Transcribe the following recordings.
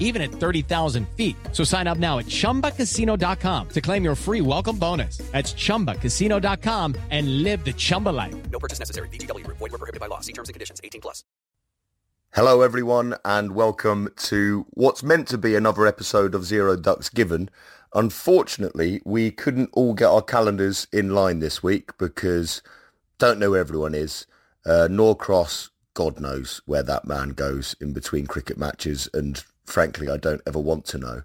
even at 30,000 feet. So sign up now at chumbacasino.com to claim your free welcome bonus. That's chumbacasino.com and live the Chumba life. No purchase necessary. VGW. Void were prohibited by law. See terms and conditions. 18 plus. Hello, everyone, and welcome to what's meant to be another episode of Zero Ducks Given. Unfortunately, we couldn't all get our calendars in line this week because don't know where everyone is. Uh, Norcross, God knows where that man goes in between cricket matches, and frankly, I don't ever want to know.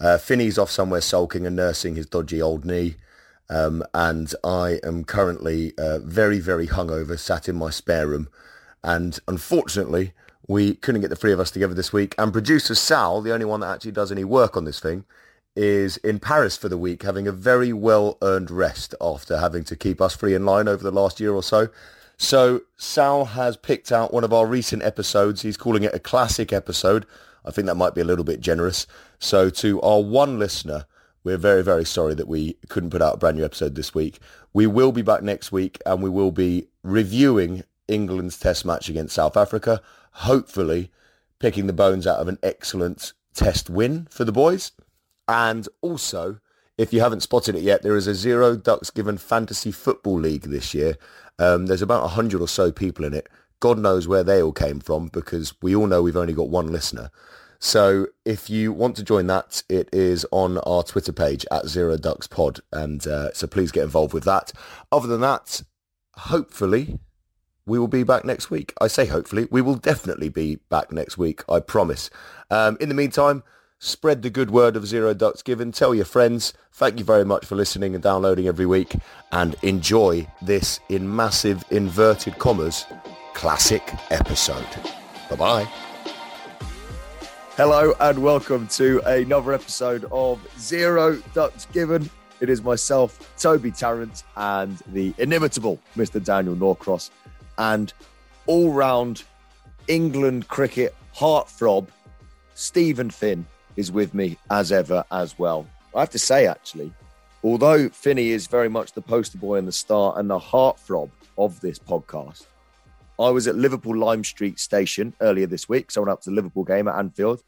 Uh, Finney's off somewhere sulking and nursing his dodgy old knee. Um, and I am currently uh, very, very hungover, sat in my spare room. And unfortunately, we couldn't get the three of us together this week. And producer Sal, the only one that actually does any work on this thing, is in Paris for the week, having a very well-earned rest after having to keep us free in line over the last year or so. So Sal has picked out one of our recent episodes. He's calling it a classic episode. I think that might be a little bit generous. So to our one listener, we're very, very sorry that we couldn't put out a brand new episode this week. We will be back next week and we will be reviewing England's test match against South Africa, hopefully picking the bones out of an excellent test win for the boys. And also, if you haven't spotted it yet, there is a Zero Ducks Given Fantasy Football League this year. Um, there's about 100 or so people in it. God knows where they all came from because we all know we've only got one listener. So if you want to join that, it is on our Twitter page at Zero Ducks Pod. And uh, so please get involved with that. Other than that, hopefully we will be back next week. I say hopefully. We will definitely be back next week. I promise. Um, in the meantime, spread the good word of Zero Ducks Given. Tell your friends. Thank you very much for listening and downloading every week. And enjoy this, in massive inverted commas, classic episode. Bye-bye. Hello and welcome to another episode of Zero Ducks Given. It is myself, Toby Tarrant, and the inimitable Mr. Daniel Norcross, and all-round England cricket heartthrob Stephen Finn is with me as ever as well. I have to say, actually, although Finney is very much the poster boy and the star and the heartthrob of this podcast, I was at Liverpool Lime Street Station earlier this week. So I went up to the Liverpool game at Anfield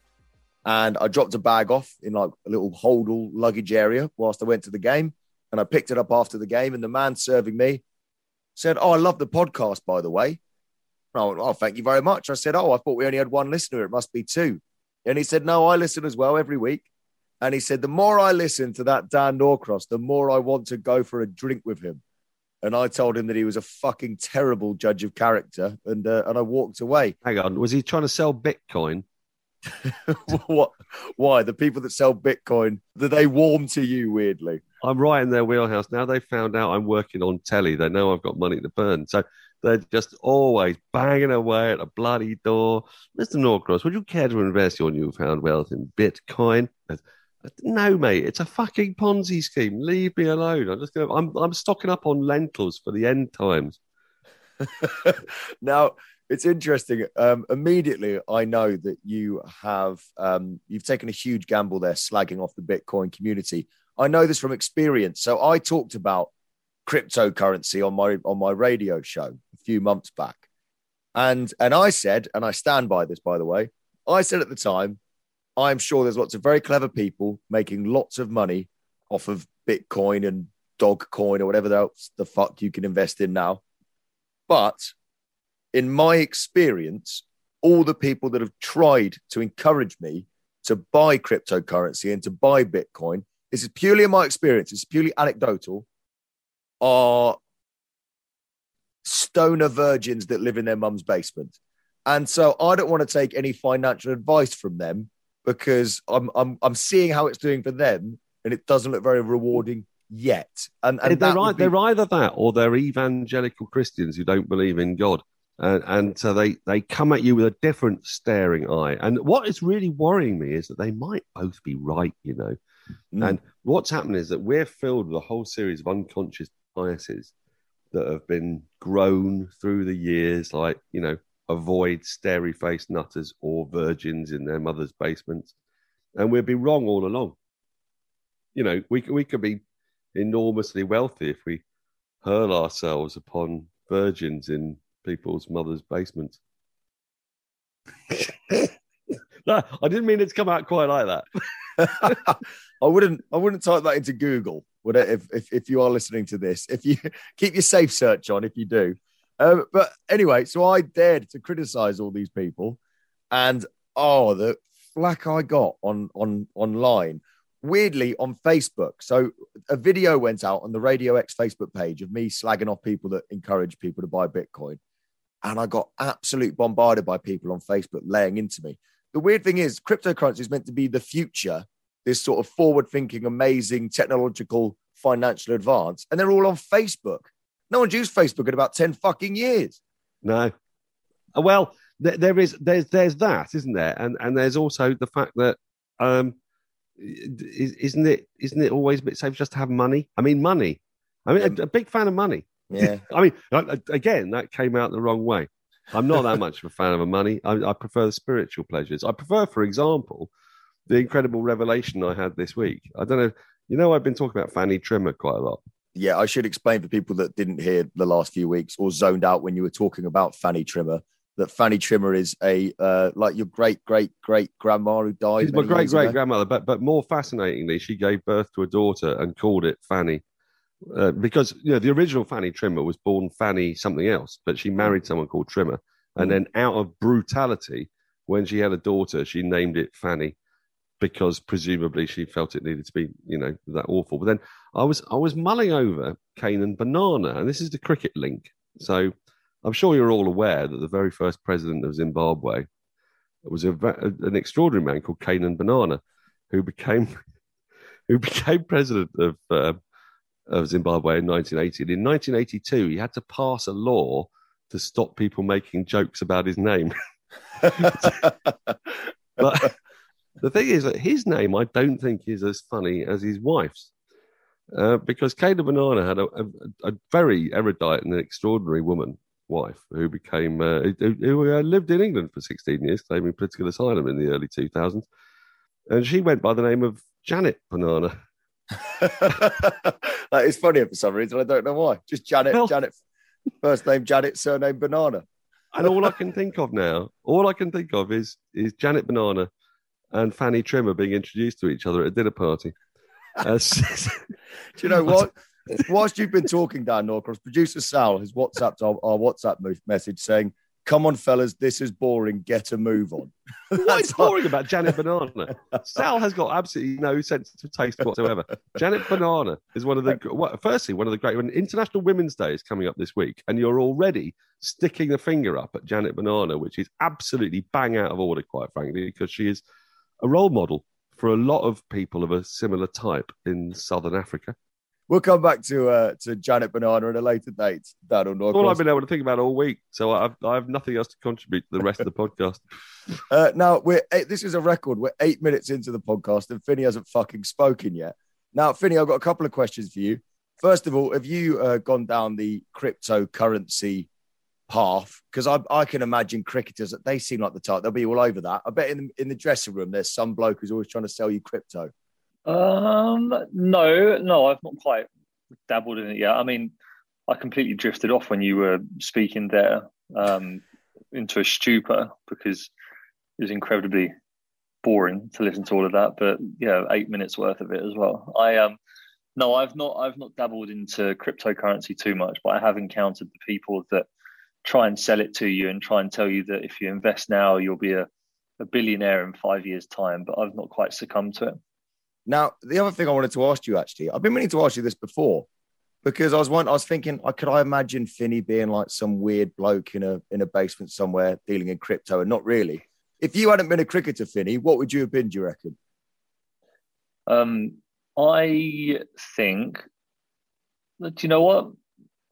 and I dropped a bag off in like a little holdall luggage area whilst I went to the game. And I picked it up after the game. And the man serving me said, Oh, I love the podcast, by the way. And I went, Oh, thank you very much. I said, Oh, I thought we only had one listener. It must be two. And he said, No, I listen as well every week. And he said, The more I listen to that Dan Norcross, the more I want to go for a drink with him. And I told him that he was a fucking terrible judge of character, and uh, and I walked away. Hang on, was he trying to sell Bitcoin? what? Why the people that sell Bitcoin? Do they warm to you weirdly? I'm right in their wheelhouse. Now they found out I'm working on telly. They know I've got money to burn. So they're just always banging away at a bloody door. Mr. Norcross, would you care to invest your newfound wealth in Bitcoin? No, mate, it's a fucking Ponzi scheme. Leave me alone. I'm just going. I'm I'm stocking up on lentils for the end times. now it's interesting. Um, immediately, I know that you have um, you've taken a huge gamble there, slagging off the Bitcoin community. I know this from experience. So I talked about cryptocurrency on my on my radio show a few months back, and and I said, and I stand by this, by the way, I said at the time, I'm sure there's lots of very clever people making lots of money off of Bitcoin and Dogecoin or whatever else the fuck you can invest in now. But in my experience, all the people that have tried to encourage me to buy cryptocurrency and to buy Bitcoin, this is purely in my experience, it's purely anecdotal, are stoner virgins that live in their mum's basement. And so I don't want to take any financial advice from them because I'm I'm I'm seeing how it's doing for them and it doesn't look very rewarding yet. And, and they're, be... they're either that or they're evangelical Christians who don't believe in God. And, and so they, they come at you with a different staring eye. And what is really worrying me is that they might both be right, you know. Mm. And what's happened is that we're filled with a whole series of unconscious biases that have been grown through the years, like, you know, avoid starey faced nutters or virgins in their mother's basements. And we'd be wrong all along. You know, we, we could be enormously wealthy if we hurl ourselves upon virgins in people's mother's basements. no, I didn't mean it to come out quite like that. I wouldn't. I wouldn't type that into Google. Would it, if, if if you are listening to this? If you keep your safe search on, if you do. Um, but anyway, so I dared to criticize all these people, and oh, the flack I got on on online weirdly on Facebook. So a video went out on the Radio X Facebook page of me slagging off people that encourage people to buy Bitcoin. And I got absolutely bombarded by people on Facebook laying into me. The weird thing is, cryptocurrency is meant to be the future, this sort of forward thinking, amazing technological financial advance. And they're all on Facebook. No one's used Facebook in about 10 fucking years. No. Uh, well, there is there's there's that, isn't there? And and there's also the fact that um isn't it isn't it always a bit safe just to have money? I mean, money. I mean, a, a big fan of money. Yeah. I mean, again, that came out the wrong way. I'm not that much of a fan of money. I, I, prefer the spiritual pleasures. I prefer, for example, the incredible revelation I had this week. I don't know. You know, I've been talking about Fanny Trimmer quite a lot. Yeah, I should explain for people that didn't hear the last few weeks or zoned out when you were talking about Fanny Trimmer that Fanny Trimmer is a uh, like your great great great grandma who died. She's my great great grandmother, but but more fascinatingly, she gave birth to a daughter and called it Fanny. Uh, because you know the original Fanny Trimmer was born Fanny something else, but she married mm. someone called Trimmer, and mm. then out of brutality, when she had a daughter, she named it Fanny because presumably she felt it needed to be you know that awful. But then I was I was mulling over Canaan Banana, and this is the cricket link. So I'm sure you're all aware that the very first president of Zimbabwe was a, an extraordinary man called Canaan Banana, who became who became president of uh, of Zimbabwe in 1980. And in 1982, he had to pass a law to stop people making jokes about his name. but the thing is that his name, I don't think, is as funny as his wife's. Uh, because Canaan Banana had a, a, a, very erudite and extraordinary woman wife, who became uh, who, who uh, lived in England for 16 years, claiming political asylum in the early 2000s, and she went by the name of Janet Banana. that is funny for some reason. I don't know why. Just Janet. Well, Janet. First name Janet, surname Banana. and all I can think of now, all I can think of is is Janet Banana and Fanny Trimmer being introduced to each other at a dinner party. Uh, Do you know what? whilst you've been talking, Dan Norcross, producer Sal has WhatsApped our, our WhatsApp message saying, Come on, fellas, this is boring. Get a move on. what is boring about Janet Banana? Sal has got absolutely no sensitive taste whatsoever. Janet Banana is one of the, what, firstly, one of the great, when International Women's Day is coming up this week, and you're already sticking the finger up at Janet Banana, which is absolutely bang out of order, quite frankly, because she is a role model for a lot of people of a similar type in Southern Africa. We'll come back to uh, to Janet Banana at a later date. Daniel Norcross. All I've been able to think about all week, so I've I have nothing else to contribute to the rest of the podcast. Uh, now we're eight, this is a record. We're eight minutes into the podcast, and Finney hasn't fucking spoken yet. Now, Finney, I've got a couple of questions for you. First of all, have you uh, gone down the cryptocurrency path? Because I, I can imagine cricketers that they seem like the type they'll be all over that. I bet in the, in the dressing room there's some bloke who's always trying to sell you crypto. Um, no, no, I've not quite dabbled in it yet. I mean, I completely drifted off when you were speaking there um, into a stupor because it was incredibly boring to listen to all of that. But yeah, eight minutes worth of it as well. I um no, I've not I've not dabbled into cryptocurrency too much, but I have encountered the people that try and sell it to you and try and tell you that if you invest now, you'll be a, a billionaire in five years' time. But I've not quite succumbed to it. Now, the other thing I wanted to ask you actually, I've been meaning to ask you this before because I was one, I was thinking, could I imagine Finney being like some weird bloke in a in a basement somewhere dealing in crypto, and not really. If you hadn't been a cricketer, Finney, what would you have been? Do you reckon? Um, I think. That do you know what?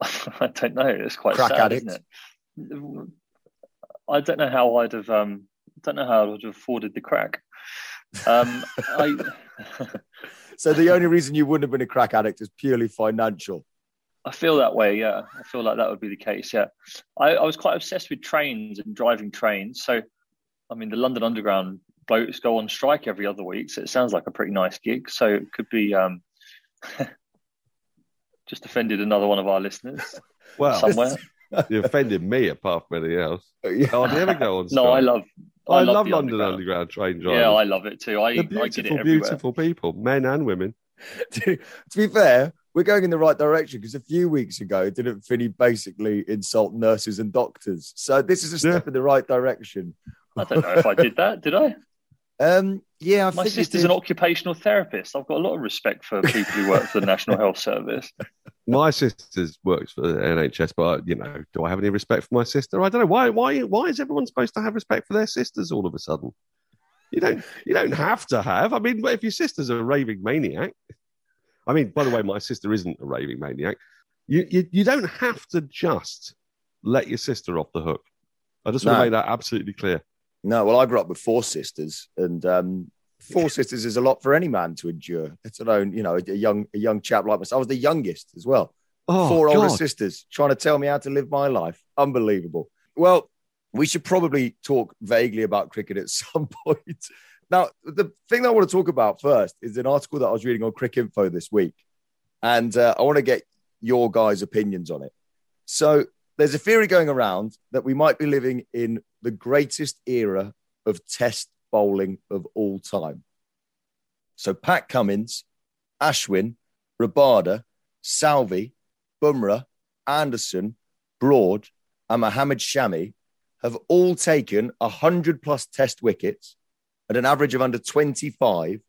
I don't know. It's quite Crack sad, addict. isn't it? I don't know how I'd have. Um, don't know how I would have afforded the crack. Um, I. So the only reason you wouldn't have been a crack addict is purely financial. I feel that way. Yeah, I feel like that would be the case. Yeah, I, I was quite obsessed with trains and driving trains. So, I mean, the London Underground boats go on strike every other week, so it sounds like a pretty nice gig. So it could be. Um, just offended another one of our listeners Well, somewhere. You offended me apart from anything else. Yeah. Oh, I never go on. no, I love. I, love, the London Underground, train drivers. Yeah, I love it too. I, They're I get it beautiful, beautiful people, men and women. to, to be fair, we're going in the right direction because a few weeks ago, didn't Finney basically insult nurses and doctors? So this is a step Yeah. in the right direction. I don't know if I did that. Did I? Um, yeah, I My think sister's an occupational therapist. I've got a lot of respect for people who work for the National Health Service. My sister works for the NHS, but you know, do I have any respect for my sister? I don't know. Why? Why? Why is everyone supposed to have respect for their sisters all of a sudden? You don't. You don't have to have. I mean, if your sister's a raving maniac, I mean, by the way, my sister isn't a raving maniac. You you, you don't have to just let your sister off the hook. I just want No. to make that absolutely clear. No, well, I grew up with four sisters, and um, four sisters is a lot for any man to endure. Let alone, you know, a young a young chap like myself. I was the youngest as well. Oh, four older sisters trying to tell me how to live my life. Unbelievable. Well, we should probably talk vaguely about cricket at some point. Now, the thing that I want to talk about first is an article that I was reading on Cricinfo this week, and uh, I want to get your guys' opinions on it. So, there's a theory going around that we might be living in the greatest era of test bowling of all time. So, Pat Cummins, Ashwin, Rabada, Southee, Bumrah, Anderson, Broad, and Mohammed Shami have all taken 100 plus test wickets at an average of under 25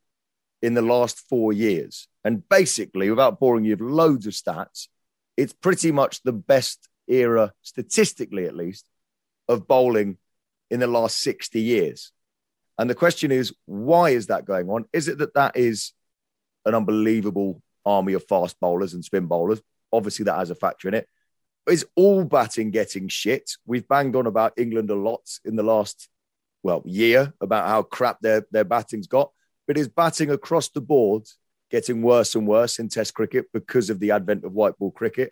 in the last four years. And basically, without boring you with loads of stats, it's pretty much the best era, statistically at least, of bowling in the last 60 years. And the question is, why is that going on? Is it that that is an unbelievable army of fast bowlers and spin bowlers? Obviously, that has a factor in it. Is all batting getting shit? We've banged on about England a lot in the last, well, year about how crap their, their batting's got. But is batting across the board getting worse and worse in Test cricket because of the advent of white ball cricket?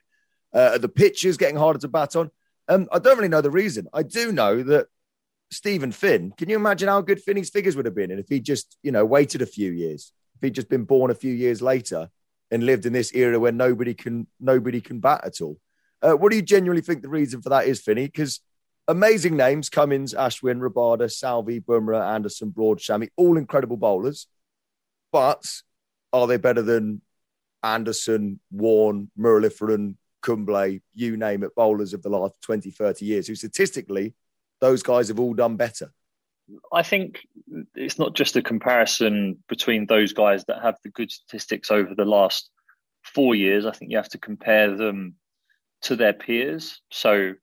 Uh, the pitches getting harder to bat on? Um, I don't really know the reason. I do know that Stephen Finn, can you imagine how good Finney's figures would have been? And if he just, you know, waited a few years, if he'd just been born a few years later and lived in this era where nobody can nobody can bat at all. Uh, what do you genuinely think the reason for that is, Finney? Because amazing names: Cummins, Ashwin, Rabada, Southee, Bumrah, Anderson, Broad, Shami, all incredible bowlers. But are they better than Anderson, Warne, Muralitharan, Kumble, you name it, bowlers of the last 20, 30 years, who statistically, those guys have all done better? I think it's not just a comparison between those guys that have the good statistics over the last four years. I think you have to compare them to their peers. So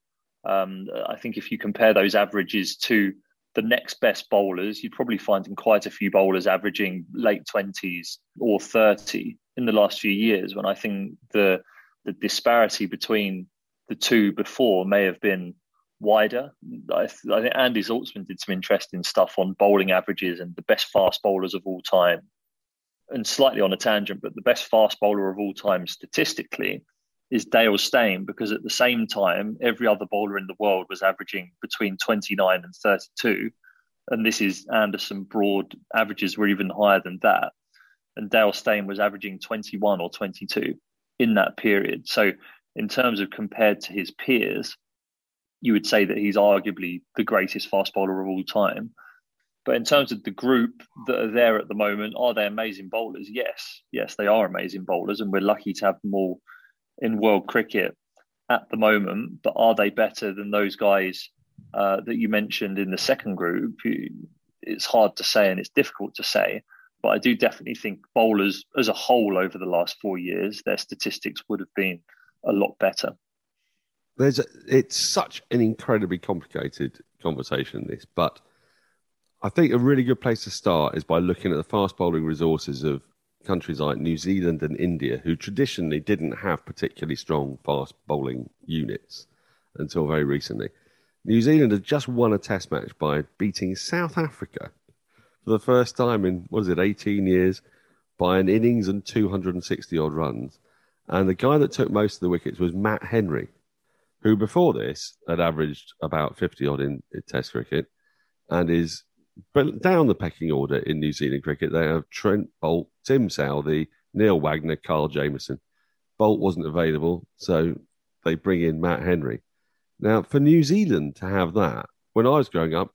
um, I think if you compare those averages to the next best bowlers, you'd probably find in quite a few bowlers averaging late 20s or 30 in the last few years, when I think the the disparity between the two before may have been wider. I, th- I think Andy Zaltzman did some interesting stuff on bowling averages and the best fast bowlers of all time. And slightly on a tangent, but the best fast bowler of all time statistically is Dale Steyn, because at the same time, every other bowler in the world was averaging between 29 and 32. And this is Anderson Broad averages were even higher than that. And Dale Steyn was averaging 21 or 22 in that period. So, in terms of compared to his peers, you would say that he's arguably the greatest fast bowler of all time. But in terms of the group that are there at the moment, are they amazing bowlers? Yes, yes, they are amazing bowlers, and we're lucky to have all in world cricket at the moment. But are they better than those guys uh, that you mentioned in the second group? It's hard to say, and it's difficult to say. But I do definitely think bowlers as a whole over the last four years, their statistics would have been a lot better. There's a, it's such an incredibly complicated conversation, this, but I think a really good place to start is by looking at the fast bowling resources of countries like New Zealand and India, who traditionally didn't have particularly strong fast bowling units until very recently. New Zealand had just won a test match by beating South Africa for the first time in, was it, 18 years by an innings and 260 odd runs. And the guy that took most of the wickets was Matt Henry, who before this had averaged about 50 odd in, in Test cricket and is but down the pecking order in New Zealand cricket. They have Trent Boult, Tim Southee, Neil Wagner, Kyle Jamieson. Boult wasn't available, so they bring in Matt Henry. Now, for New Zealand to have that, when I was growing up,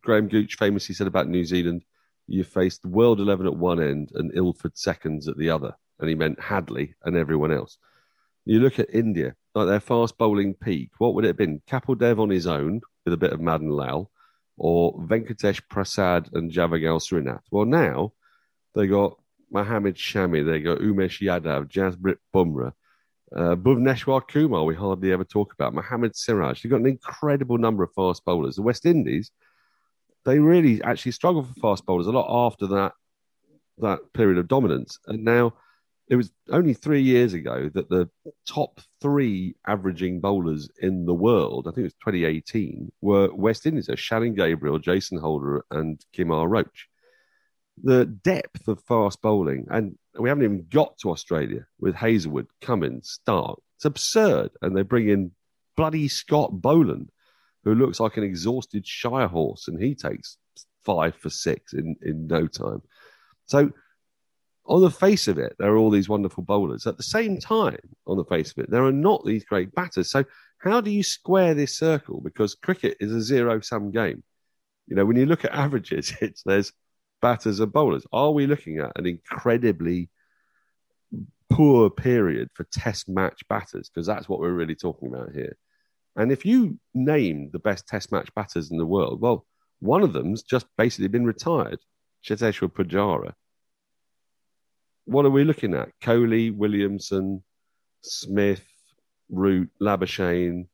Graham Gooch famously said about New Zealand, you faced the world 11 at one end and Ilford seconds at the other. And he meant Hadlee and everyone else. You look at India, like their fast bowling peak, what would it have been? Kapil Dev on his own with a bit of Madan Lal, or Venkatesh Prasad and Javagal Srinath. Well, now they got Mohammad Shami, they got Umesh Yadav, Jasprit Bumrah, uh, Bhuvneshwar Kumar, we hardly ever talk about, Mohammad Siraj. They've got an incredible number of fast bowlers. The West Indies, they really actually struggle for fast bowlers a lot after that that period of dominance. And now it was only three years ago that the top three averaging bowlers in the world, I think it was 2018, were West Indies, Shannon Gabriel, Jason Holder, and Kemar Roach. The depth of fast bowling, and we haven't even got to Australia with Hazlewood, Cummins, Starc. It's absurd. And they bring in bloody Scott Boland, who looks like an exhausted Shire horse, and he takes five for six in, in no time. So, on the face of it, there are all these wonderful bowlers. At the same time, on the face of it, there are not these great batters. So, how do you square this circle? Because cricket is a zero sum game. You know, when you look at averages, it's there's batters and bowlers. Are we looking at an incredibly poor period for test match batters? Because that's what we're really talking about here. And if you name the best test match batters in the world, well, one of them's just basically been retired, Cheteshwar Pujara. What are we looking at? Kohli, Williamson, Smith, Root, Labuschagne.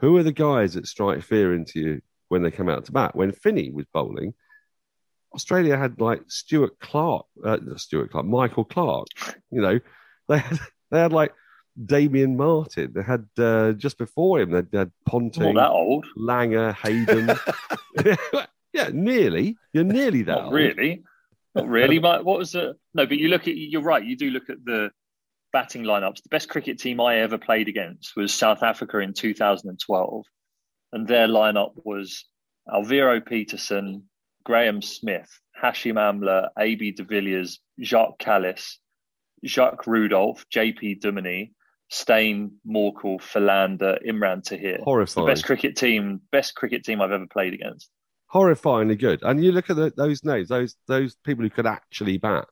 Who are the guys that strike fear into you when they come out to bat? When Finney was bowling, Australia had like Stuart Clark, uh, Stuart Clark, Michael Clarke. You know, they had they had like Damien Martyn. They had uh, just before him, they had Ponting, that old. Langer, Hayden. yeah, nearly. You're nearly that. Not old. really. Not really. Um, but what was the no? But you look at you're right. You do look at the batting lineups. The best cricket team I ever played against was South Africa in 2012, and their lineup was Alviro Petersen, Graeme Smith, Hashim Amla, AB de Villiers, Jacques Kallis, Jacques Rudolph, JP Duminy, Steyn, Morkel, Philander, Imran Tahir. The best cricket team, best cricket team I've ever played against. Horrifyingly good. And you look at the, those names, those those people who could actually bat.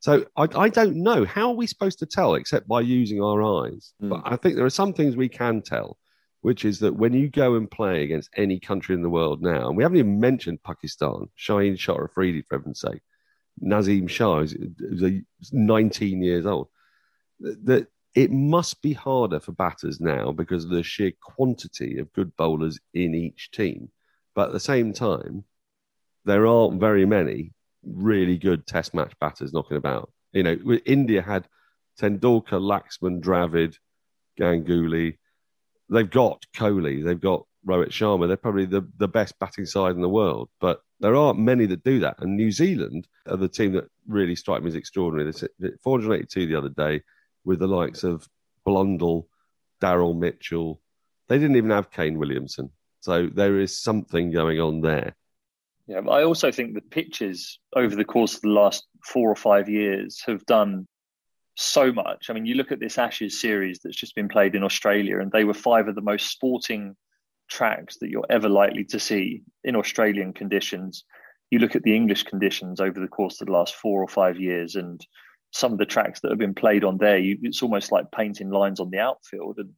So I, I don't know how are we supposed to tell except by using our eyes. Mm. But I think there are some things we can tell, which is that when you go and play against any country in the world now, and we haven't even mentioned Pakistan, Shaheen Shah Afridi for heaven's sake, Naseem Shah is, is a- 19 years old. That it must be harder for batters now because of the sheer quantity of good bowlers in each team. But at the same time, there aren't very many really good test match batters knocking about. You know, India had Tendulkar, Laxman, Dravid, Ganguly. They've got Kohli, they've got Rohit Sharma. They're probably the, the best batting side in the world, but there aren't many that do that. And New Zealand are the team that really strike me as extraordinary. They hit 482 the other day with the likes of Blundell, Daryl Mitchell. They didn't even have Kane Williamson. So there is something going on there. Yeah, I also think the pitches over the course of the last four or five years have done so much. I mean, you look at this Ashes series that's just been played in Australia, and they were five of the most sporting tracks that you're ever likely to see in Australian conditions. you look at the English conditions over the course of the last four or five years, and some of the tracks that have been played on there, you, it's almost like painting lines on the outfield and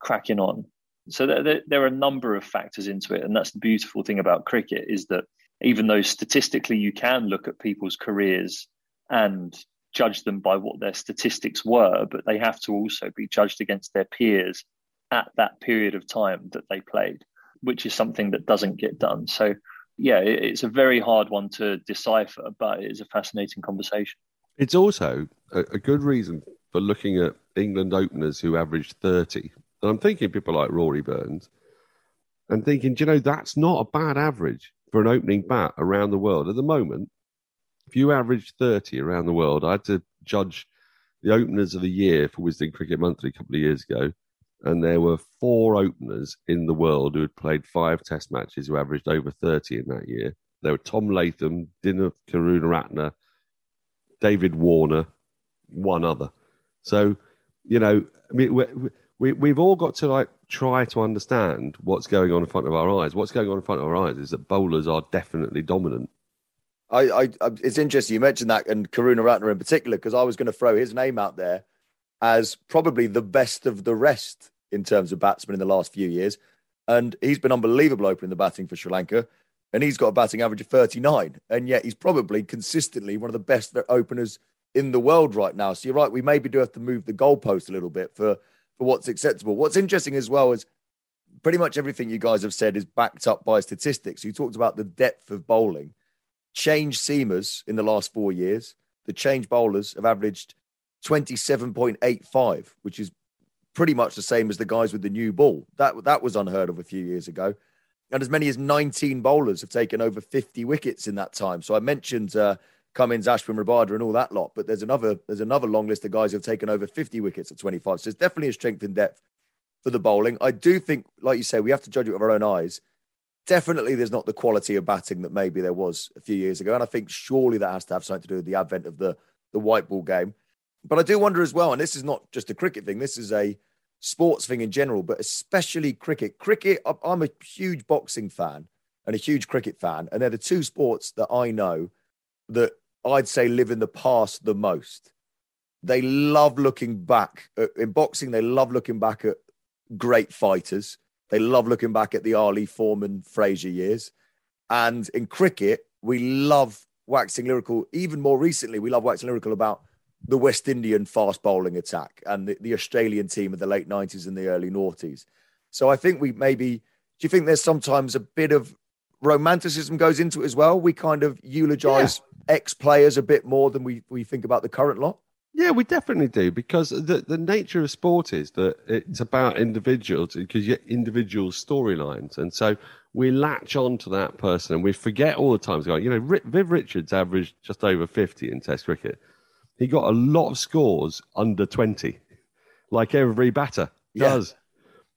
cracking on. So there, there, there, are a number of factors into it, and that's the beautiful thing about cricket is that even though statistically you can look at people's careers and judge them by what their statistics were, but they have to also be judged against their peers at that period of time that they played, which is something that doesn't get done. So, yeah, it's a very hard one to decipher, but it is a fascinating conversation. It's also a, good reason for looking at England openers who averaged 30. And I'm thinking people like Rory Burns and thinking, you know, that's not a bad average for an opening bat around the world. At the moment, if you average 30 around the world, I had to judge the openers of the year for Wisden Cricket Monthly a couple of years ago, and there were four openers in the world who had played five test matches who averaged over 30 in that year. There were Tom Latham, Dimuth Karunaratne, David Warner, one other. So, you know, I mean, we, we, we've all got to like try to understand what's going on in front of our eyes. What's going on in front of our eyes is that bowlers are definitely dominant I, I, it's interesting you mentioned that and Karunaratne in particular because I was going to throw his name out there as probably the best of the rest in terms of batsmen in the last few years, and he's been unbelievable opening the batting for Sri Lanka, and he's got a batting average of 39, and yet he's probably consistently one of the best openers in the world right now. So you're right, we maybe do have to move the goalpost a little bit for for what's acceptable. What's interesting as well is pretty much everything you guys have said is backed up by statistics. You talked about the depth of bowling change seamers in the last four years, the change bowlers have averaged 27.85, which is pretty much the same as the guys with the new ball. That, that was unheard of a few years ago. And as many as 19 bowlers have taken over 50 wickets in that time. So I mentioned uh, Cummins, Ashwin, Rabada, and all that lot, but there's another there's another long list of guys who have taken over 50 wickets at 25. So it's definitely a strength in depth for the bowling. I do think, like you say, we have to judge it with our own eyes definitely there's not the quality of batting that maybe there was a few years ago. And I think surely that has to have something to do with the advent of the, the white ball game. But I do wonder as well, and this is not just a cricket thing, this is a sports thing in general, but especially cricket. Cricket, I'm a huge boxing fan and a huge cricket fan. And they're the two sports that I know that I'd say live in the past the most. They love looking back. In boxing, they love looking back at great fighters they love looking back at the Ali Foreman Frazier years. And in cricket, we love waxing lyrical. Even more recently, we love waxing lyrical about the West Indian fast bowling attack and the, the Australian team of the late 90s and the early noughties. So I think we maybe, do you think there's sometimes a bit of romanticism goes into it as well? We kind of eulogize yeah. Ex players a bit more than we, we think about the current lot? Yeah, we definitely do because the, the nature of sport is that it's about individuals because you individual storylines, and so we latch on to that person and we forget all the times. Going, you know, Viv Richards averaged just over fifty in Test cricket. He got a lot of scores under twenty, like every batter yeah. does.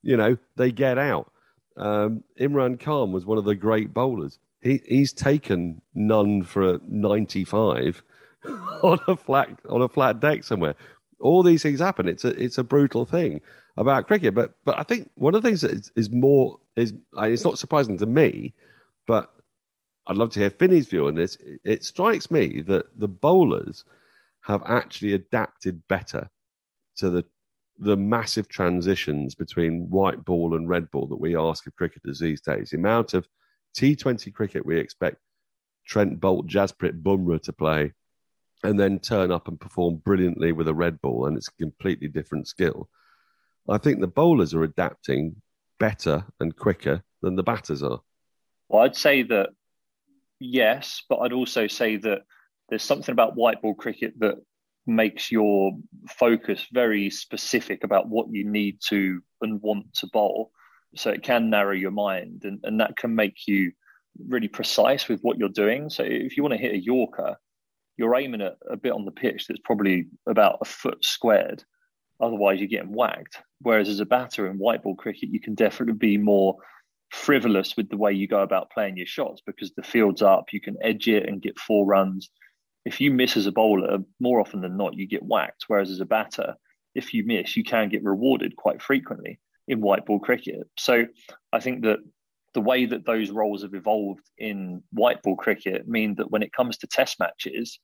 You know, they get out. Um, Imran Khan was one of the great bowlers. He he's taken none for ninety-five on a flat on a flat deck somewhere. All these things happen. It's a it's a brutal thing about cricket. But but I think one of the things that is, is more is it's not surprising to me, but I'd love to hear Finney's view on this. It strikes me that the bowlers have actually adapted better to the the massive transitions between white ball and red ball that we ask of cricketers these days. The amount of T20 cricket we expect Trent Boult, Jasprit Bumrah to play and then turn up and perform brilliantly with a red ball, and it's a completely different skill. I think the bowlers are adapting better and quicker than the batters are. Well, I'd say that yes, but I'd also say that there's something about white ball cricket that makes your focus very specific about what you need to and want to bowl. So it can narrow your mind and, and that can make you really precise with what you're doing. So if you want to hit a Yorker, you're aiming at a bit on the pitch that's probably about a foot squared. Otherwise, you're getting whacked. Whereas as a batter in white ball cricket, you can definitely be more frivolous with the way you go about playing your shots because the field's up, you can edge it and get four runs. If you miss as a bowler, more often than not, you get whacked. Whereas as a batter, if you miss, you can get rewarded quite frequently in white ball cricket. So I think that the way that those roles have evolved in white ball cricket mean that when it comes to test matches,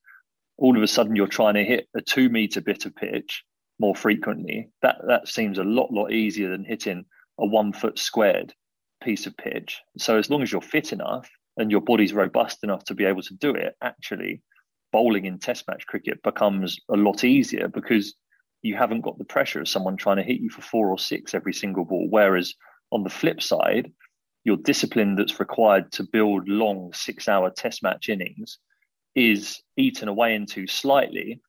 all of a sudden you're trying to hit a two meter bit of pitch more frequently. That that seems a lot lot easier than hitting a one foot squared piece of pitch. So as long as you're fit enough and your body's robust enough to be able to do it, actually bowling in test match cricket becomes a lot easier because you haven't got the pressure of someone trying to hit you for four or six every single ball. Whereas on the flip side, your discipline that's required to build long six hour test match innings is eaten away into slightly,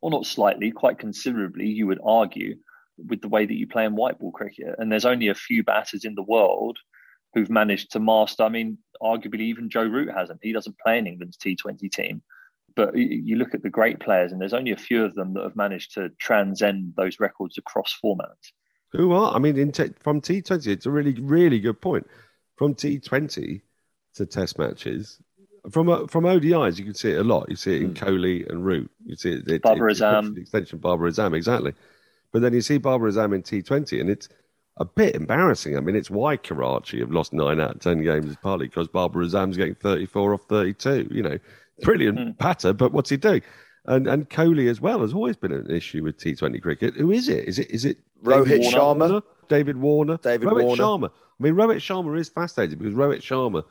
or not slightly, quite considerably, you would argue, with the way that you play in white ball cricket. And there's only a few batters in the world who've managed to master. I mean, arguably, even Joe Root hasn't. He doesn't play in England's T20 team. But you look at the great players, and there's only a few of them that have managed to transcend those records across formats. Who are? I mean, in t- from T20, it's a really, really good point. From T20 to Test matches, from uh, from ODIs, you can see it a lot. You see it in mm. Kohli and Root. You see it, it Babar Azam, extension Babar Azam, exactly. But then you see Babar Azam in T20, and it's a bit embarrassing. I mean, it's why Karachi have lost nine out of ten games is partly because Babar Azam's getting 34 off 32. You know, brilliant mm. patter, but what's he doing? And and Kohli as well has always been an issue with T20 cricket. Who is it? Is it is it Rohit Sharma? David Warner? David Rohit Warner. Sharma. I mean, Rohit Sharma is fascinating because Rohit Sharma,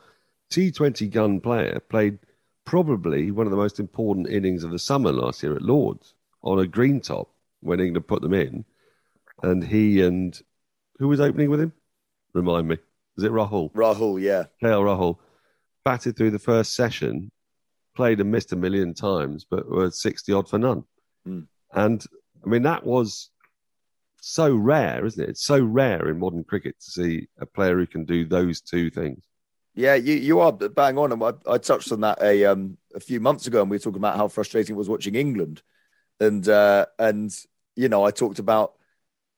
T20 gun player, played probably one of the most important innings of the summer last year at Lords on a green top when England put them in. And he and who was opening with him? Remind me. Was it Rahul? Rahul, yeah. KL Rahul batted through the first session played and missed a million times, but were 60 odd for none. Mm. And I mean, that was so rare, isn't it? It's so rare in modern cricket to see a player who can do those two things. Yeah, you, you are bang on. And I, I touched on that a um, a few months ago, and we were talking about how frustrating it was watching England. And uh, and you know, I talked about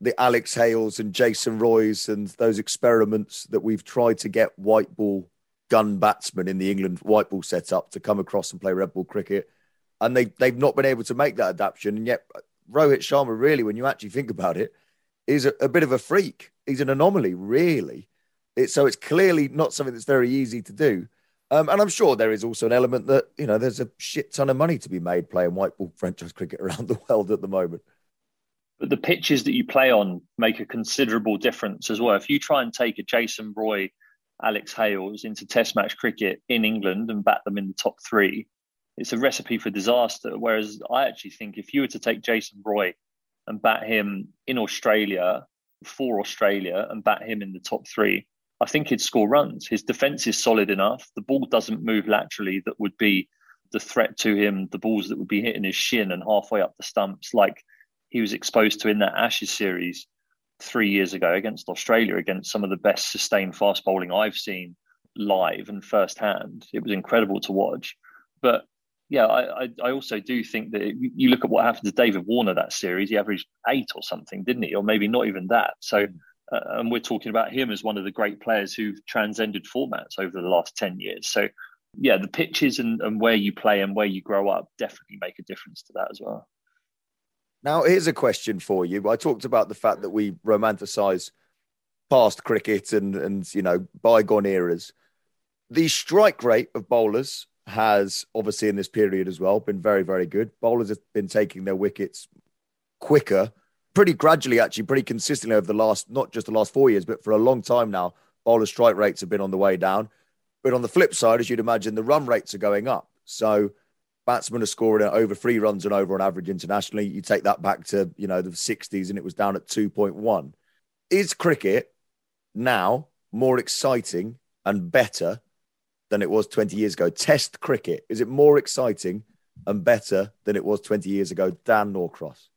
the Alex Hales and Jason Roys and those experiments that we've tried to get white ball gun batsman in the England white ball setup to come across and play red ball cricket. And they, they've not been able to make that adaptation. And yet, Rohit Sharma, really, when you actually think about it, is a, a bit of a freak. He's an anomaly, really. It, so it's clearly not something that's very easy to do. Um, and I'm sure there is also an element that, you know, there's a shit ton of money to be made playing white ball franchise cricket around the world at the moment. But the pitches that you play on make a considerable difference as well. If you try and take a Jason Roy Alex Hales into Test match cricket in England and bat them in the top three, it's a recipe for disaster. Whereas I actually think if you were to take Jason Roy and bat him in Australia for Australia and bat him in the top three, I think he'd score runs. His defense is solid enough. The ball doesn't move laterally that would be the threat to him, the balls that would be hitting his shin and halfway up the stumps, like he was exposed to in that Ashes series three years ago against Australia, against some of the best sustained fast bowling I've seen live and firsthand. It was incredible to watch. But yeah, I, I also do think that you look at what happened to David Warner that series, he averaged eight or something, didn't he? Or maybe not even that. So, uh, and we're talking about him as one of the great players who've transcended formats over the last 10 years. So, yeah, the pitches and, and where you play and where you grow up definitely make a difference to that as well. Now, here's a question for you. I talked about the fact that we romanticize past cricket and, and you know, bygone eras. The strike rate of bowlers has obviously in this period as well been very, very good. Bowlers have been taking their wickets quicker, pretty gradually, actually, pretty consistently over the last, not just the last four years, but for a long time now. Bowler strike rates have been on the way down. But on the flip side, as you'd imagine, the run rates are going up. So batsmen are scoring over three runs and over on average internationally. You take that back to, you know, the 60s and it was down at 2.1. Is cricket now more exciting and better than it was 20 years ago? Test cricket, is it more exciting and better than it was 20 years ago? Dan Norcross.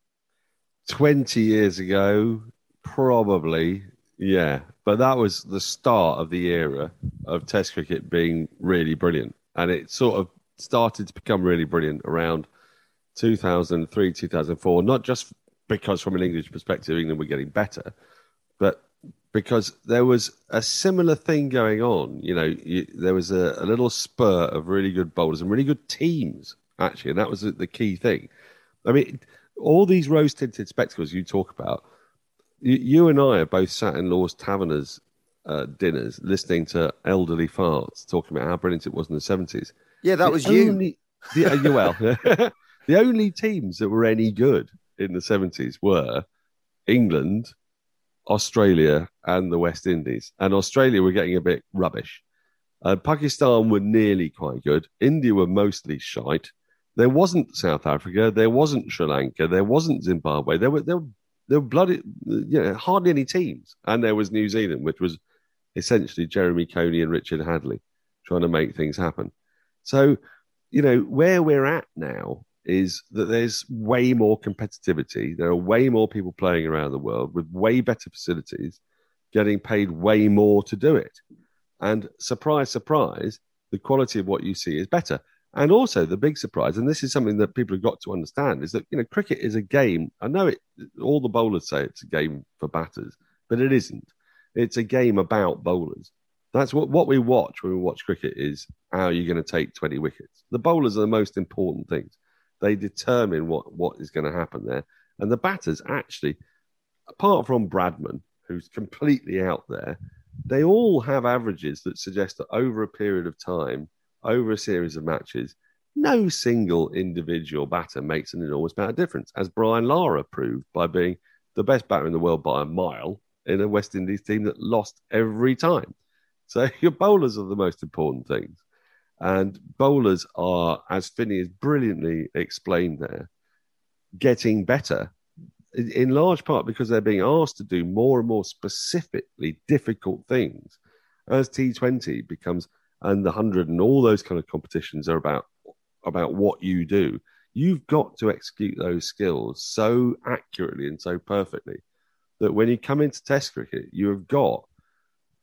20 years ago, probably, yeah. But that was the start of the era of Test cricket being really brilliant. And it sort of started to become really brilliant around 2003, 2004, not just because from an English perspective, England were getting better, but because there was a similar thing going on. You know, you, there was a, a, little spur of really good bowlers and really good teams, actually, and that was the key thing. I mean, all these rose tinted spectacles you talk about, you, you, and I are both sat in Lord's Taverners uh, dinners, listening to elderly farts talking about how brilliant it was in the seventies. Yeah, that The was you. The, uh, you- well, the only teams that were any good in the seventies were England, Australia, and the West Indies. And Australia were getting a bit rubbish. Uh, Pakistan were nearly quite good. India were mostly shite. There wasn't South Africa. There wasn't Sri Lanka. There wasn't Zimbabwe. There were there were, there were bloody you know, hardly any teams. And there was New Zealand, which was essentially Jeremy Coney and Richard Hadlee trying to make things happen. So, you know, where we're at now is that there's way more competitivity. There are way more people playing around the world with way better facilities, getting paid way more to do it. And surprise, surprise, the quality of what you see is better. And also the big surprise, and this is something that people have got to understand, is that you know cricket is a game. I know it. All the bowlers say it's a game for batters, but it isn't. It's a game about bowlers. That's what what we watch when we watch cricket is how are you're going to take 20 wickets. The bowlers are the most important things. They determine what what is going to happen there, and the batters actually, apart from Bradman, who's completely out there, they all have averages that suggest that over a period of time, over a series of matches, no single individual batter makes an enormous amount of difference, as Brian Lara proved by being the best batter in the world by a mile in a West Indies team that lost every time. So your bowlers are the most important things. And bowlers are, as Finny has brilliantly explained there, getting better in large part because they're being asked to do more and more specifically difficult things as T20 becomes and the 100 and all those kind of competitions are about about what you do you've got to execute those skills so accurately and so perfectly that when you come into test cricket you have got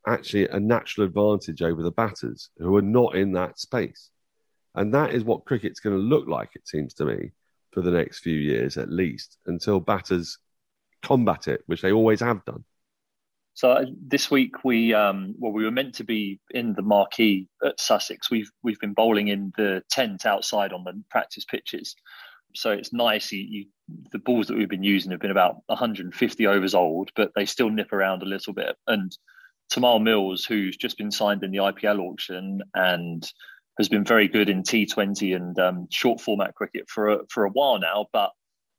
actually a natural advantage over the batters who are not in that space and that is what cricket's going to look like it seems to me for the next few years at least until batters combat it which they always have done So uh, this week we um, well we were meant to be in the marquee at Sussex. We've we've been bowling in the tent outside on the practice pitches. So it's nice. You, you, the balls that we've been using have been about 150 overs old, but they still nip around a little bit. And Tymal Mills, who's just been signed in the IPL auction and has been very good in T20 and um, short format cricket for a, for a while now, but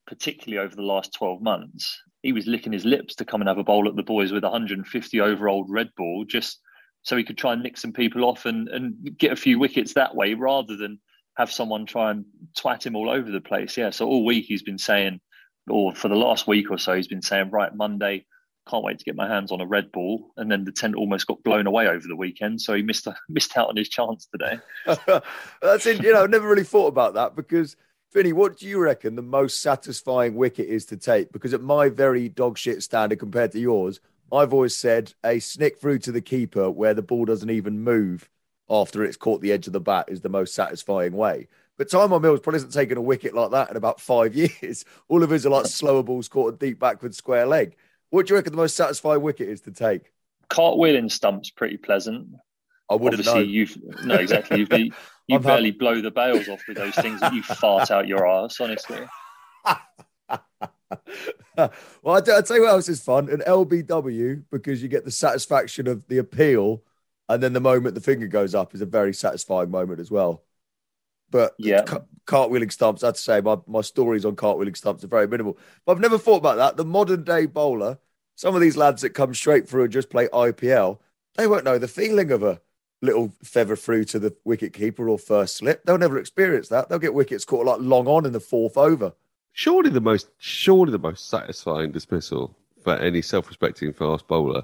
particularly over the last 12 months, he was licking his lips to come and have a bowl at the boys with 150 over old red ball just so he could try and nick some people off and, and get a few wickets that way rather than have someone try and twat him all over the place. Yeah. So all week he's been saying, or for the last week or so, he's been saying, right, Monday, can't wait to get my hands on a red ball. And then the tent almost got blown away over the weekend. So he missed, missed out on his chance today. That's it. You know, I've never really thought about that because, Finny, what do you reckon the most satisfying wicket is to take? Because at my very dog shit standard compared to yours, I've always said a snick through to the keeper where the ball doesn't even move after it's caught the edge of the bat is the most satisfying way. But Tymal Mills probably hasn't taken a wicket like that in about five years. All of his are like slower balls caught a deep backward square leg. What do you reckon the most satisfying wicket is to take? Cartwheeling stump's pretty pleasant. I wouldn't Obviously, know. you've no exactly. You've, you you barely blow the bails off with those things that you fart out your ass. Honestly, well, I tell you what else is fun an LBW because you get the satisfaction of the appeal, and then the moment the finger goes up is a very satisfying moment as well. But Yeah. ca- cartwheeling stumps, I'd say my, my stories on cartwheeling stumps are very minimal. But I've never thought about that. The modern day bowler, some of these lads that come straight through and just play IPL, they won't know the feeling of a little feather through to the wicket keeper or first slip. They'll never experience that. They'll get wickets caught like long on in the fourth over. surely the most surely the most satisfying dismissal for any self-respecting fast bowler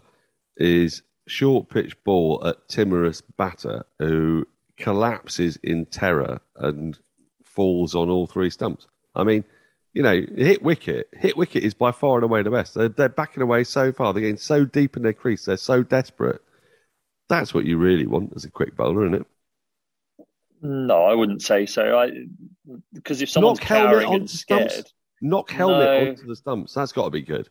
is short pitch ball at timorous batter who collapses in terror and falls on all three stumps. I mean, you know, hit wicket. Hit wicket is by far and away the best. They're, they're backing away so far. They're getting so deep in their crease. They're so desperate. That's what you really want as a quick bowler, isn't it? no, I wouldn't say so. I because if someone's Knock helmet cowering and stumps. scared, Knock helmet No. onto the stumps. That's got to be good.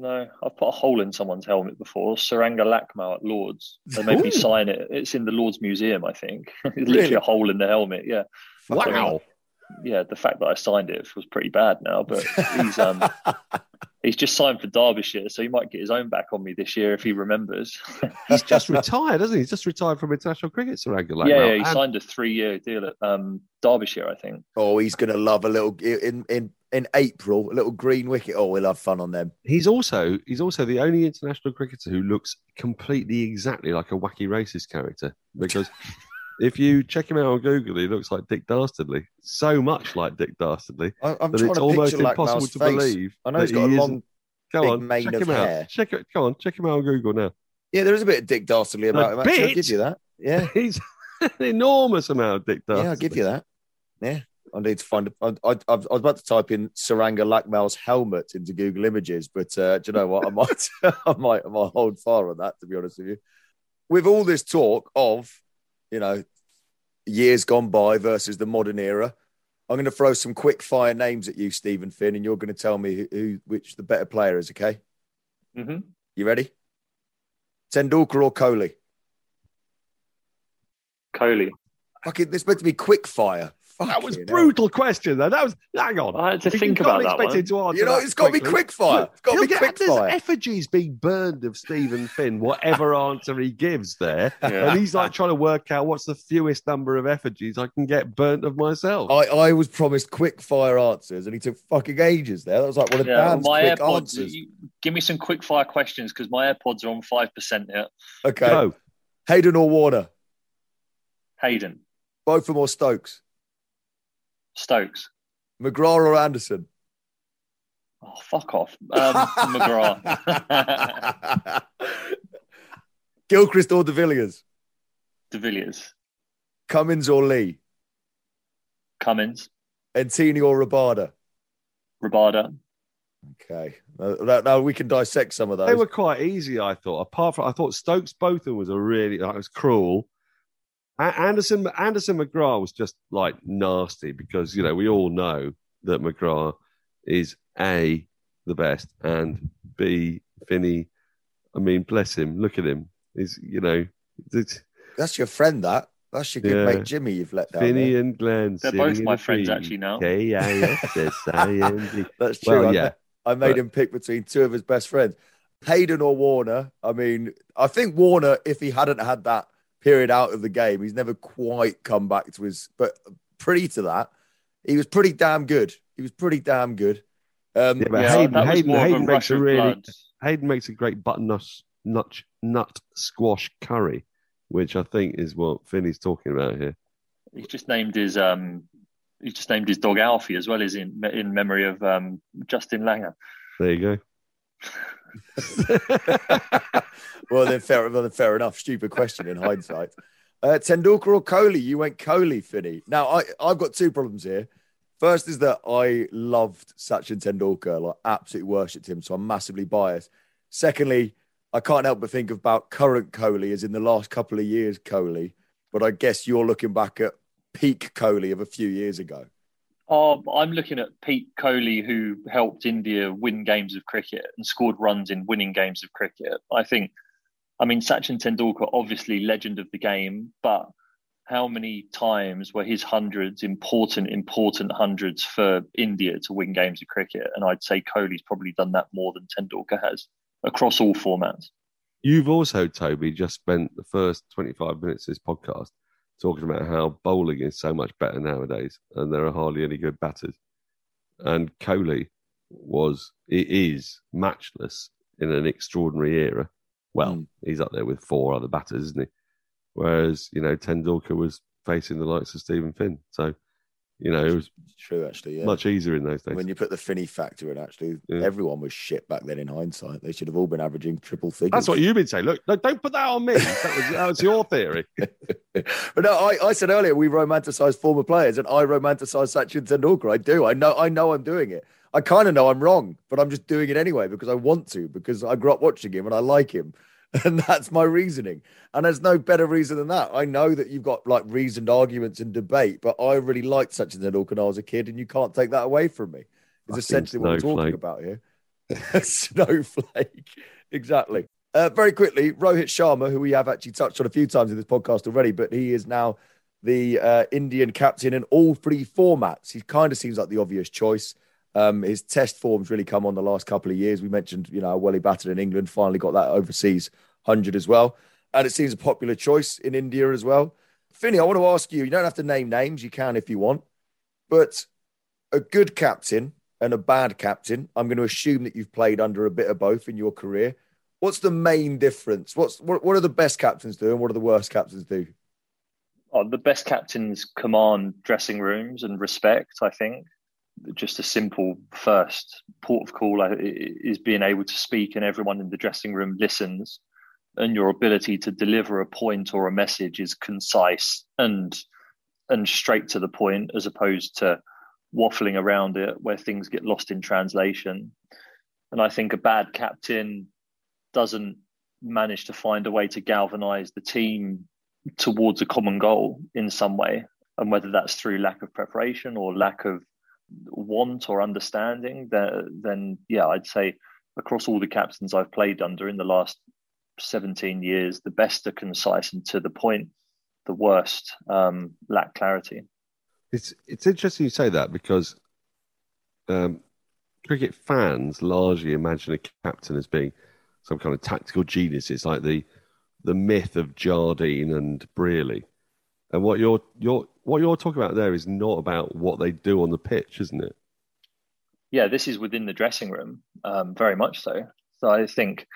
No, I've put a hole in someone's helmet before. Saranga Lakmal at Lord's. They made me sign it. It's in the Lord's Museum, I think. it's Really? literally a hole in the helmet. Yeah. Wow. yeah, the fact that I signed it was pretty bad now, but he's um He's just signed for Derbyshire, so he might get his own back on me this year if he remembers. He's just retired, hasn't he? He's just retired from international cricket, Saranga Lakmal. yeah, yeah, he And signed a three-year deal at um, Derbyshire, I think. Oh, he's going to love a little in in in April, a little green wicket. Oh, we'll have fun on them. He's also he's also the only international cricketer who looks completely exactly like a Wacky Races character. Because if you check him out on Google, he looks like Dick Dastardly, so much like Dick Dastardly I, I'm that trying it's to almost impossible to face. believe. I know he's got a he long. isn't- Go big on, mane check of him hair. out. Check it. Go on, check him out on Google now. Yeah, there is a bit of Dick Dastardly about A him. Actually, I'll give you that. Yeah, He's an enormous amount of Dick Dastardly. yeah, I'll give you that. Yeah, I need to find. I, I, I was about to type in Saranga Lakmal's helmet into Google Images, but uh, do you know what? I might, I might, I might hold fire on that. To be honest with you, with all this talk of, you know, years gone by versus the modern era, I'm going to throw some quick fire names at you, Stephen Finn, and you're going to tell me who, who which the better player is. Okay, hmm you ready? Tendulkar or Kohli? Kohli. Fucking, this meant to be quick fire. That was Fucking hell. brutal question, though. That was hang on. I had to You think about that expect one. him to answer You know, it's got to be quick fire. It's got to be get- quick there's fire. effigies being burned of Stephen Finn, whatever answer he gives there. Yeah. And he's like trying to work out what's the fewest number of effigies I can get burnt of myself. I, I was promised quick fire answers, and he took fucking ages there. That was like one of Yeah, well, Dan's my quick AirPods. answers. you- give me some quick fire questions because my AirPods are on five percent here. Okay, Go. Hayden or Warner, Hayden, both from or Stokes, Stokes. McGrath or Anderson. Oh, fuck off, um, McGrath, Gilchrist or De Villiers, De Villiers, Cummins or Lee, Cummins, Ntini or Rabada. Rabada. Okay, now, now- now we can dissect some of those. They were quite easy, I thought. Apart from, I thought Stokes Botham was a really, that was cruel. A- Anderson Anderson McGrath was just like nasty because you know we all know that McGrath is a the best and b Finny. I mean, bless him. Look at him. He's you know it's That's your friend. That that's your good Yeah. mate Jimmy. You've let down. Finny there. and Glenn. They're both my friends actually now. K-I-S-S-I-N-G. That's true. Well, I, yeah. I made But- him pick between two of his best friends, Hayden or Warner. I mean, I think Warner, if he hadn't had that period out of the game, he's never quite come back to his. But pretty to that, he was pretty damn good. He was pretty damn good. Um, Yeah, but Yeah, Hayden, Hayden, Hayden a makes a of really blood. Hayden makes a great butternut nut nut squash curry, which I think is what Finny's talking about here. He's just named his um. He's just named his dog Alfie as well as in in memory of um, Justin Langer. There you go. well, then fair, well, then fair enough. Stupid question in hindsight. Uh, Tendulkar or Kohli? You went Kohli, Finny. Now, I, I've got two problems here. First is that I loved Sachin Tendulkar, like absolutely worshipped him, so I'm massively biased. Secondly, I can't help but think about current Kohli, as in the last couple of years Kohli. But I guess you're looking back at peak Kohli of a few years ago. Oh, I'm looking at peak Kohli, who helped India win games of cricket and scored runs in winning games of cricket. I think, I mean, Sachin Tendulkar, obviously legend of the game, but how many times were his hundreds important, important hundreds for India to win games of cricket? And I'd say Kohli's probably done that more than Tendulkar has across all formats. You've also, Toby, just spent the first 25 minutes of this podcast talking about how bowling is so much better nowadays and there are hardly any good batters. And Kohli was, it is matchless in an extraordinary era. Well, Mm. he's up there with four other batters, isn't he? Whereas, you know, Tendulkar was facing the likes of Stephen Finn. So, you know, it was True, actually. Yeah. much easier in those days. When you put the Finny factor in, actually, Yeah. everyone was shit back then in hindsight. They should have all been averaging triple figures. That's what you've been saying. Look, no, don't put that on me. That was, that was your theory. but no, I, I said earlier we romanticize former players, and I romanticize Sachin Tendulkar. I do. I know. I know I'm doing it. I kind of know I'm wrong, but I'm just doing it anyway because I want to. Because I grew up watching him and I like him, and that's my reasoning. And there's no better reason than that. I know that you've got like reasoned arguments and debate, but I really liked Sachin Tendulkar when I was a kid, and you can't take that away from me. It's essentially what we're talking about here. snowflake, exactly. Uh, very quickly, Rohit Sharma, who we have actually touched on a few times in this podcast already, but he is now the uh, Indian captain in all three formats. He kind of seems like the obvious choice. Um, his test form's really come on the last couple of years. We mentioned, you know, well he batted in England, finally got that overseas hundred as well, and it seems a popular choice in India as well. Finney, I want to ask you. You don't have to name names. You can if you want, but a good captain and a bad captain. I'm going to assume that you've played under a bit of both in your career. What's the main difference? What's what, what are the best captains do and what are the worst captains do? Oh, the best captains command dressing rooms and respect. I think just a simple first port of call uh, is being able to speak and everyone in the dressing room listens. And your ability to deliver a point or a message is concise and and straight to the point as opposed to waffling around it where things get lost in translation. And i think a bad captain doesn't manage to find a way to galvanize the team towards a common goal in some way. And whether that's through lack of preparation or lack of want or understanding then yeah i'd say across all the captains i've played under in the last 17 years the best are concise and to the point the worst um, lack clarity it's it's interesting you say that because um, cricket fans largely imagine a captain as being some kind of tactical genius. It's like the the myth of Jardine and Brearley. And what you're you're what you're talking about there is not about what they do on the pitch, isn't it? Yeah, this is within the dressing room, um, very much so. So I think,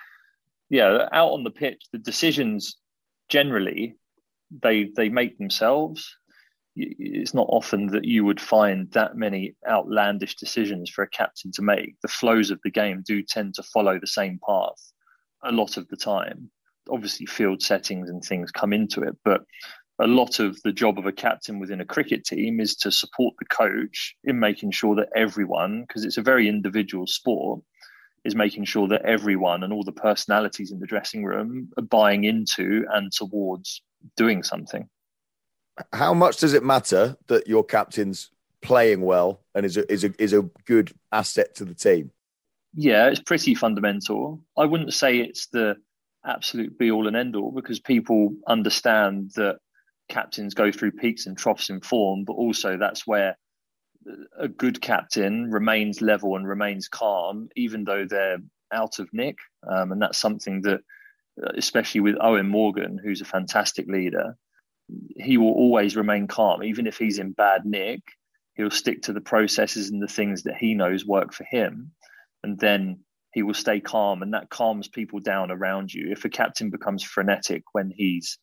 yeah, out on the pitch, the decisions generally they they make themselves it's not often that you would find that many outlandish decisions for a captain to make. The flows of the game do tend to follow the same path a lot of the time. Obviously, field settings and things come into it, but a lot of the job of a captain within a cricket team is to support the coach in making sure that everyone, because it's a very individual sport, is making sure that everyone and all the personalities in the dressing room are buying into and towards doing something how much does it matter that your captain's playing well and is a, is a, is a good asset to the team? Yeah, it's pretty fundamental. I wouldn't say it's the absolute be all and end all because people understand that captains go through peaks and troughs in form, but also that's where a good captain remains level and remains calm, even though they're out of nick. Um, and that's something that, especially with Eoin Morgan, who's a fantastic leader, he will always remain calm, even if he's in bad nick. He'll stick to the processes and the things that he knows work for him, and then he will stay calm, and that calms people down around you. If a captain becomes frenetic when he's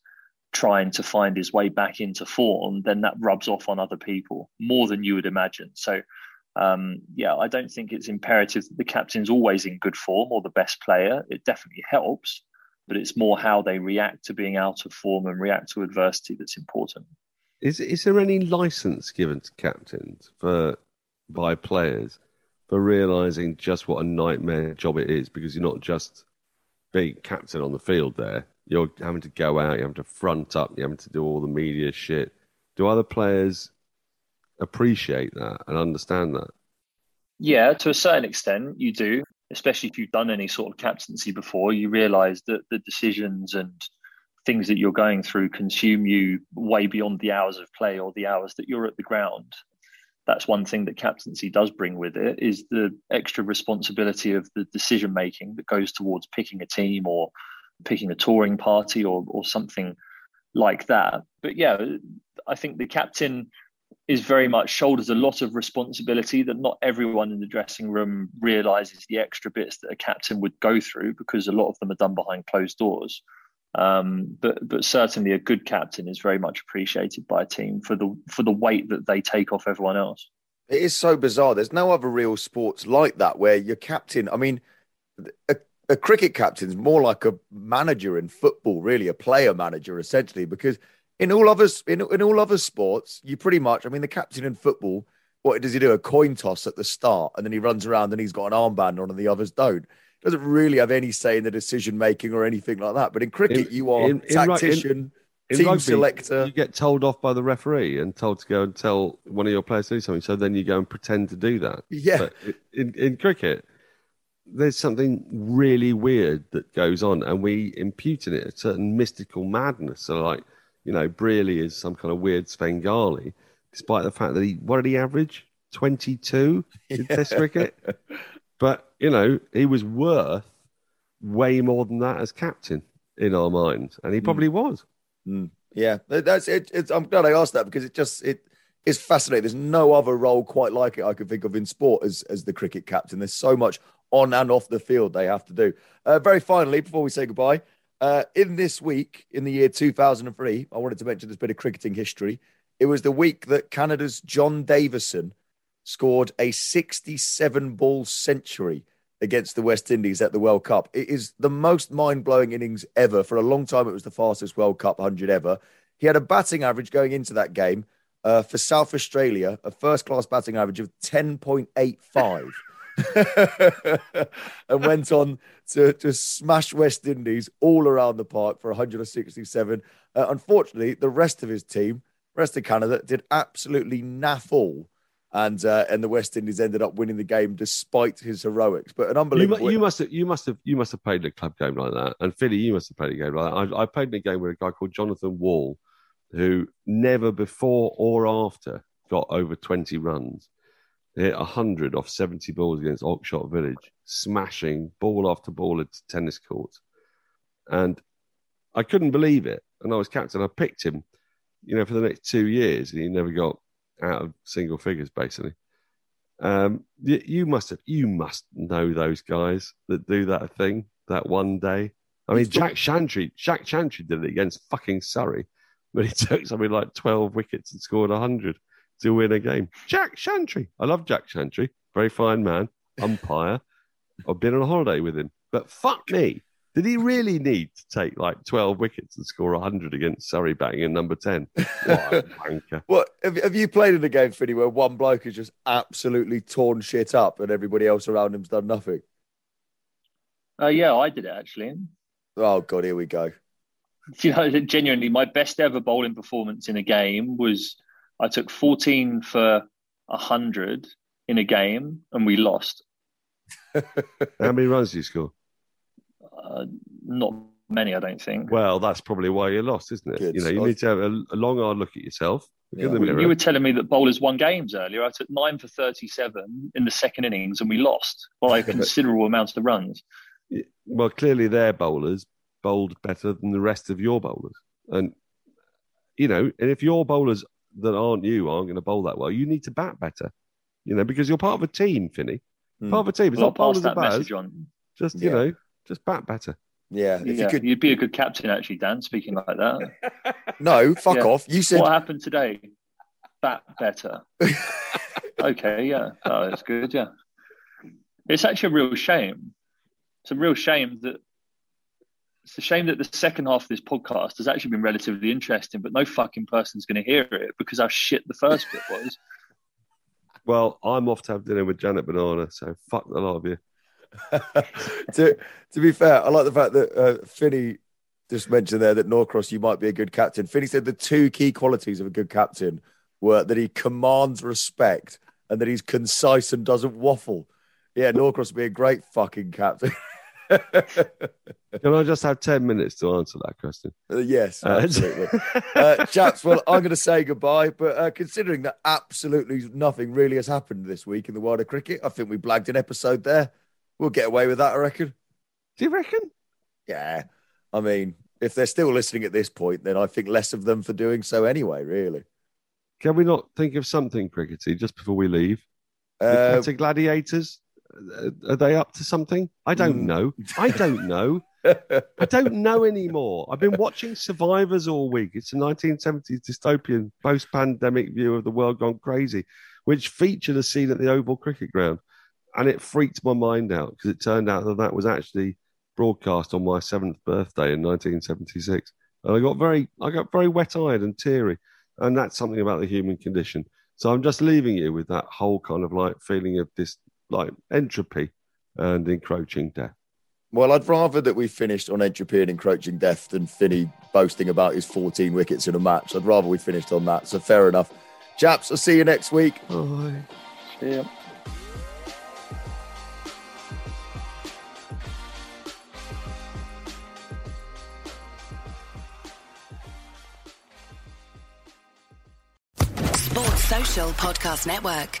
trying to find his way back into form, then that rubs off on other people more than you would imagine. So, um, yeah, I don't think it's imperative that the captain's always in good form or the best player. It definitely helps, but it's more how they react to being out of form and react to adversity that's important. Is is there any license given to captains for by players for realizing just what a nightmare job it is? Because you're not just being captain on the field there. You're having to go out, you're having to front up, you're having to do all the media shit. Do other players appreciate that and understand that? Yeah, to a certain extent, you do especially if you've done any sort of captaincy before, you realize that the decisions and things that you're going through consume you way beyond the hours of play or the hours that you're at the ground. That's one thing that captaincy does bring with it is the extra responsibility of the decision making that goes towards picking a team or picking a touring party or or something like that. But yeah, I think the captain is very much shoulders a lot of responsibility that not everyone in the dressing room realizes the extra bits that a captain would go through because a lot of them are done behind closed doors. Um, but but certainly a good captain is very much appreciated by a team for the for the weight that they take off everyone else. It is so bizarre. There's no other real sports like that where your captain. I mean, a, a cricket captain's more like a manager in football, really, a player manager essentially, because in all other in, in all other sports, you pretty much. I mean, the captain in football, what does he do? A coin toss at the start, and then he runs around and he's got an armband on, and the others don't. Doesn't really have any say in the decision making or anything like that. But in cricket, in, you are in, tactician. In, team rugby, selector. You get told off by the referee and told to go and tell one of your players to do something. So then you go and pretend to do that. Yeah. But in, in cricket, there's something really weird that goes on, and we impute in it a certain mystical madness. So, like, you know, Brearley is some kind of weird Svengali, despite the fact that he, what did he average? 22 in Test cricket. But, you know, he was worth way more than that as captain in our minds. And he probably was. Mm. Yeah, that's it. It's, I'm glad I asked that because it just it is fascinating. There's no other role quite like it I can think of in sport as as the cricket captain. There's so much on and off the field they have to do. Uh, very finally, before we say goodbye, uh, in this week in the year 2003, I wanted to mention this bit of cricketing history. It was the week that Canada's John Davison scored a 67 ball century against the West Indies at the World Cup. It is the most mind blowing innings ever. For a long time, it was the fastest World Cup 100 ever. He had a batting average going into that game uh, for South Australia, a first class batting average of 10.85. and went on to, to smash West Indies all around the park for 167. Uh, unfortunately, the rest of his team, rest of Canada, did absolutely naff all and uh, and the West Indies ended up winning the game despite his heroics. But an unbelievable. You, you, must have you must have you must have played a club game like that, and Philly, you must have played a game like that. I, I played a game with a guy called Jonathan Wall, who never before or after got over twenty runs. Hit hundred off seventy balls against Oxshott Village, smashing ball after ball into tennis courts, and I couldn't believe it. And I was captain. I picked him, you know, for the next two years, and he never got out of single figures, basically. Um, you, you, must have, you must know those guys that do that thing that one day. I mean, Jack Chantry, Jack Chantry did it against fucking Surrey, but he took something like twelve wickets and scored hundred to win a game. Jack Chantry, I love Jack Chantry, very fine man, umpire. I've been on a holiday with him, but fuck me, did he really need to take like 12 wickets and score 100 against Surrey batting in number 10? What What have, have you played in a game, Finny, where one bloke has just absolutely torn shit up and everybody else around him's done nothing? Uh, yeah, I did it actually. Oh, God, here we go. You know, genuinely, my best ever bowling performance in a game was I took 14 for 100 in a game and we lost. How many runs did you score? Uh, not many, I don't think. Well, that's probably why you lost, isn't it? Good. You know, you need to have a, a long, hard look at yourself. Yeah. You were telling me that bowlers won games earlier. I took nine for 37 in the second innings and we lost by a considerable amount of runs. Well, clearly their bowlers bowled better than the rest of your bowlers. And, you know, and if your bowlers that aren't you aren't going to bowl that well, you need to bat better, you know, because you're part of a team, Finny. Mm. Part of a team. It's well, not bowlers that message on. Just, you yeah. know, just bat better. Yeah, yeah, you could, you'd be a good captain, actually, Dan. Speaking like that. no, fuck yeah. off. You said what happened today. Bat better. okay, yeah, oh, that's good. Yeah, it's actually a real shame. It's a real shame that it's a shame that the second half of this podcast has actually been relatively interesting, but no fucking person's going to hear it because how shit the first bit was. Well, I'm off to have dinner with Janet Banana, so fuck the lot of you. to to be fair, I like the fact that uh, Finny just mentioned there that Norcross, you might be a good captain. Finny said the two key qualities of a good captain were that he commands respect and that he's concise and doesn't waffle. Yeah, Norcross would be a great fucking captain. Can I just have 10 minutes to answer that question? Uh, yes, uh, absolutely. uh, chaps, well, I'm going to say goodbye, but uh, considering that absolutely nothing really has happened this week in the world of cricket, I think we blagged an episode there. We'll get away with that, I reckon. Do you reckon? Yeah. I mean, if they're still listening at this point, then I think less of them for doing so anyway, really. Can we not think of something crickety just before we leave? Uh, Gladiators, are they up to something? I don't mm. know. I don't know. I don't know anymore. I've been watching Survivors all week. It's a 1970s dystopian post pandemic view of the world gone crazy, which featured a scene at the Oval Cricket Ground and it freaked my mind out because it turned out that that was actually broadcast on my seventh birthday in 1976, and I got very, I got very wet-eyed and teary, and that's something about the human condition. So I'm just leaving you with that whole kind of like feeling of this like entropy and encroaching death. Well, I'd rather that we finished on entropy and encroaching death than Finny boasting about his 14 wickets in a match. I'd rather we finished on that. So fair enough. Chaps, I'll see you next week. Bye. See ya. Social Podcast Network.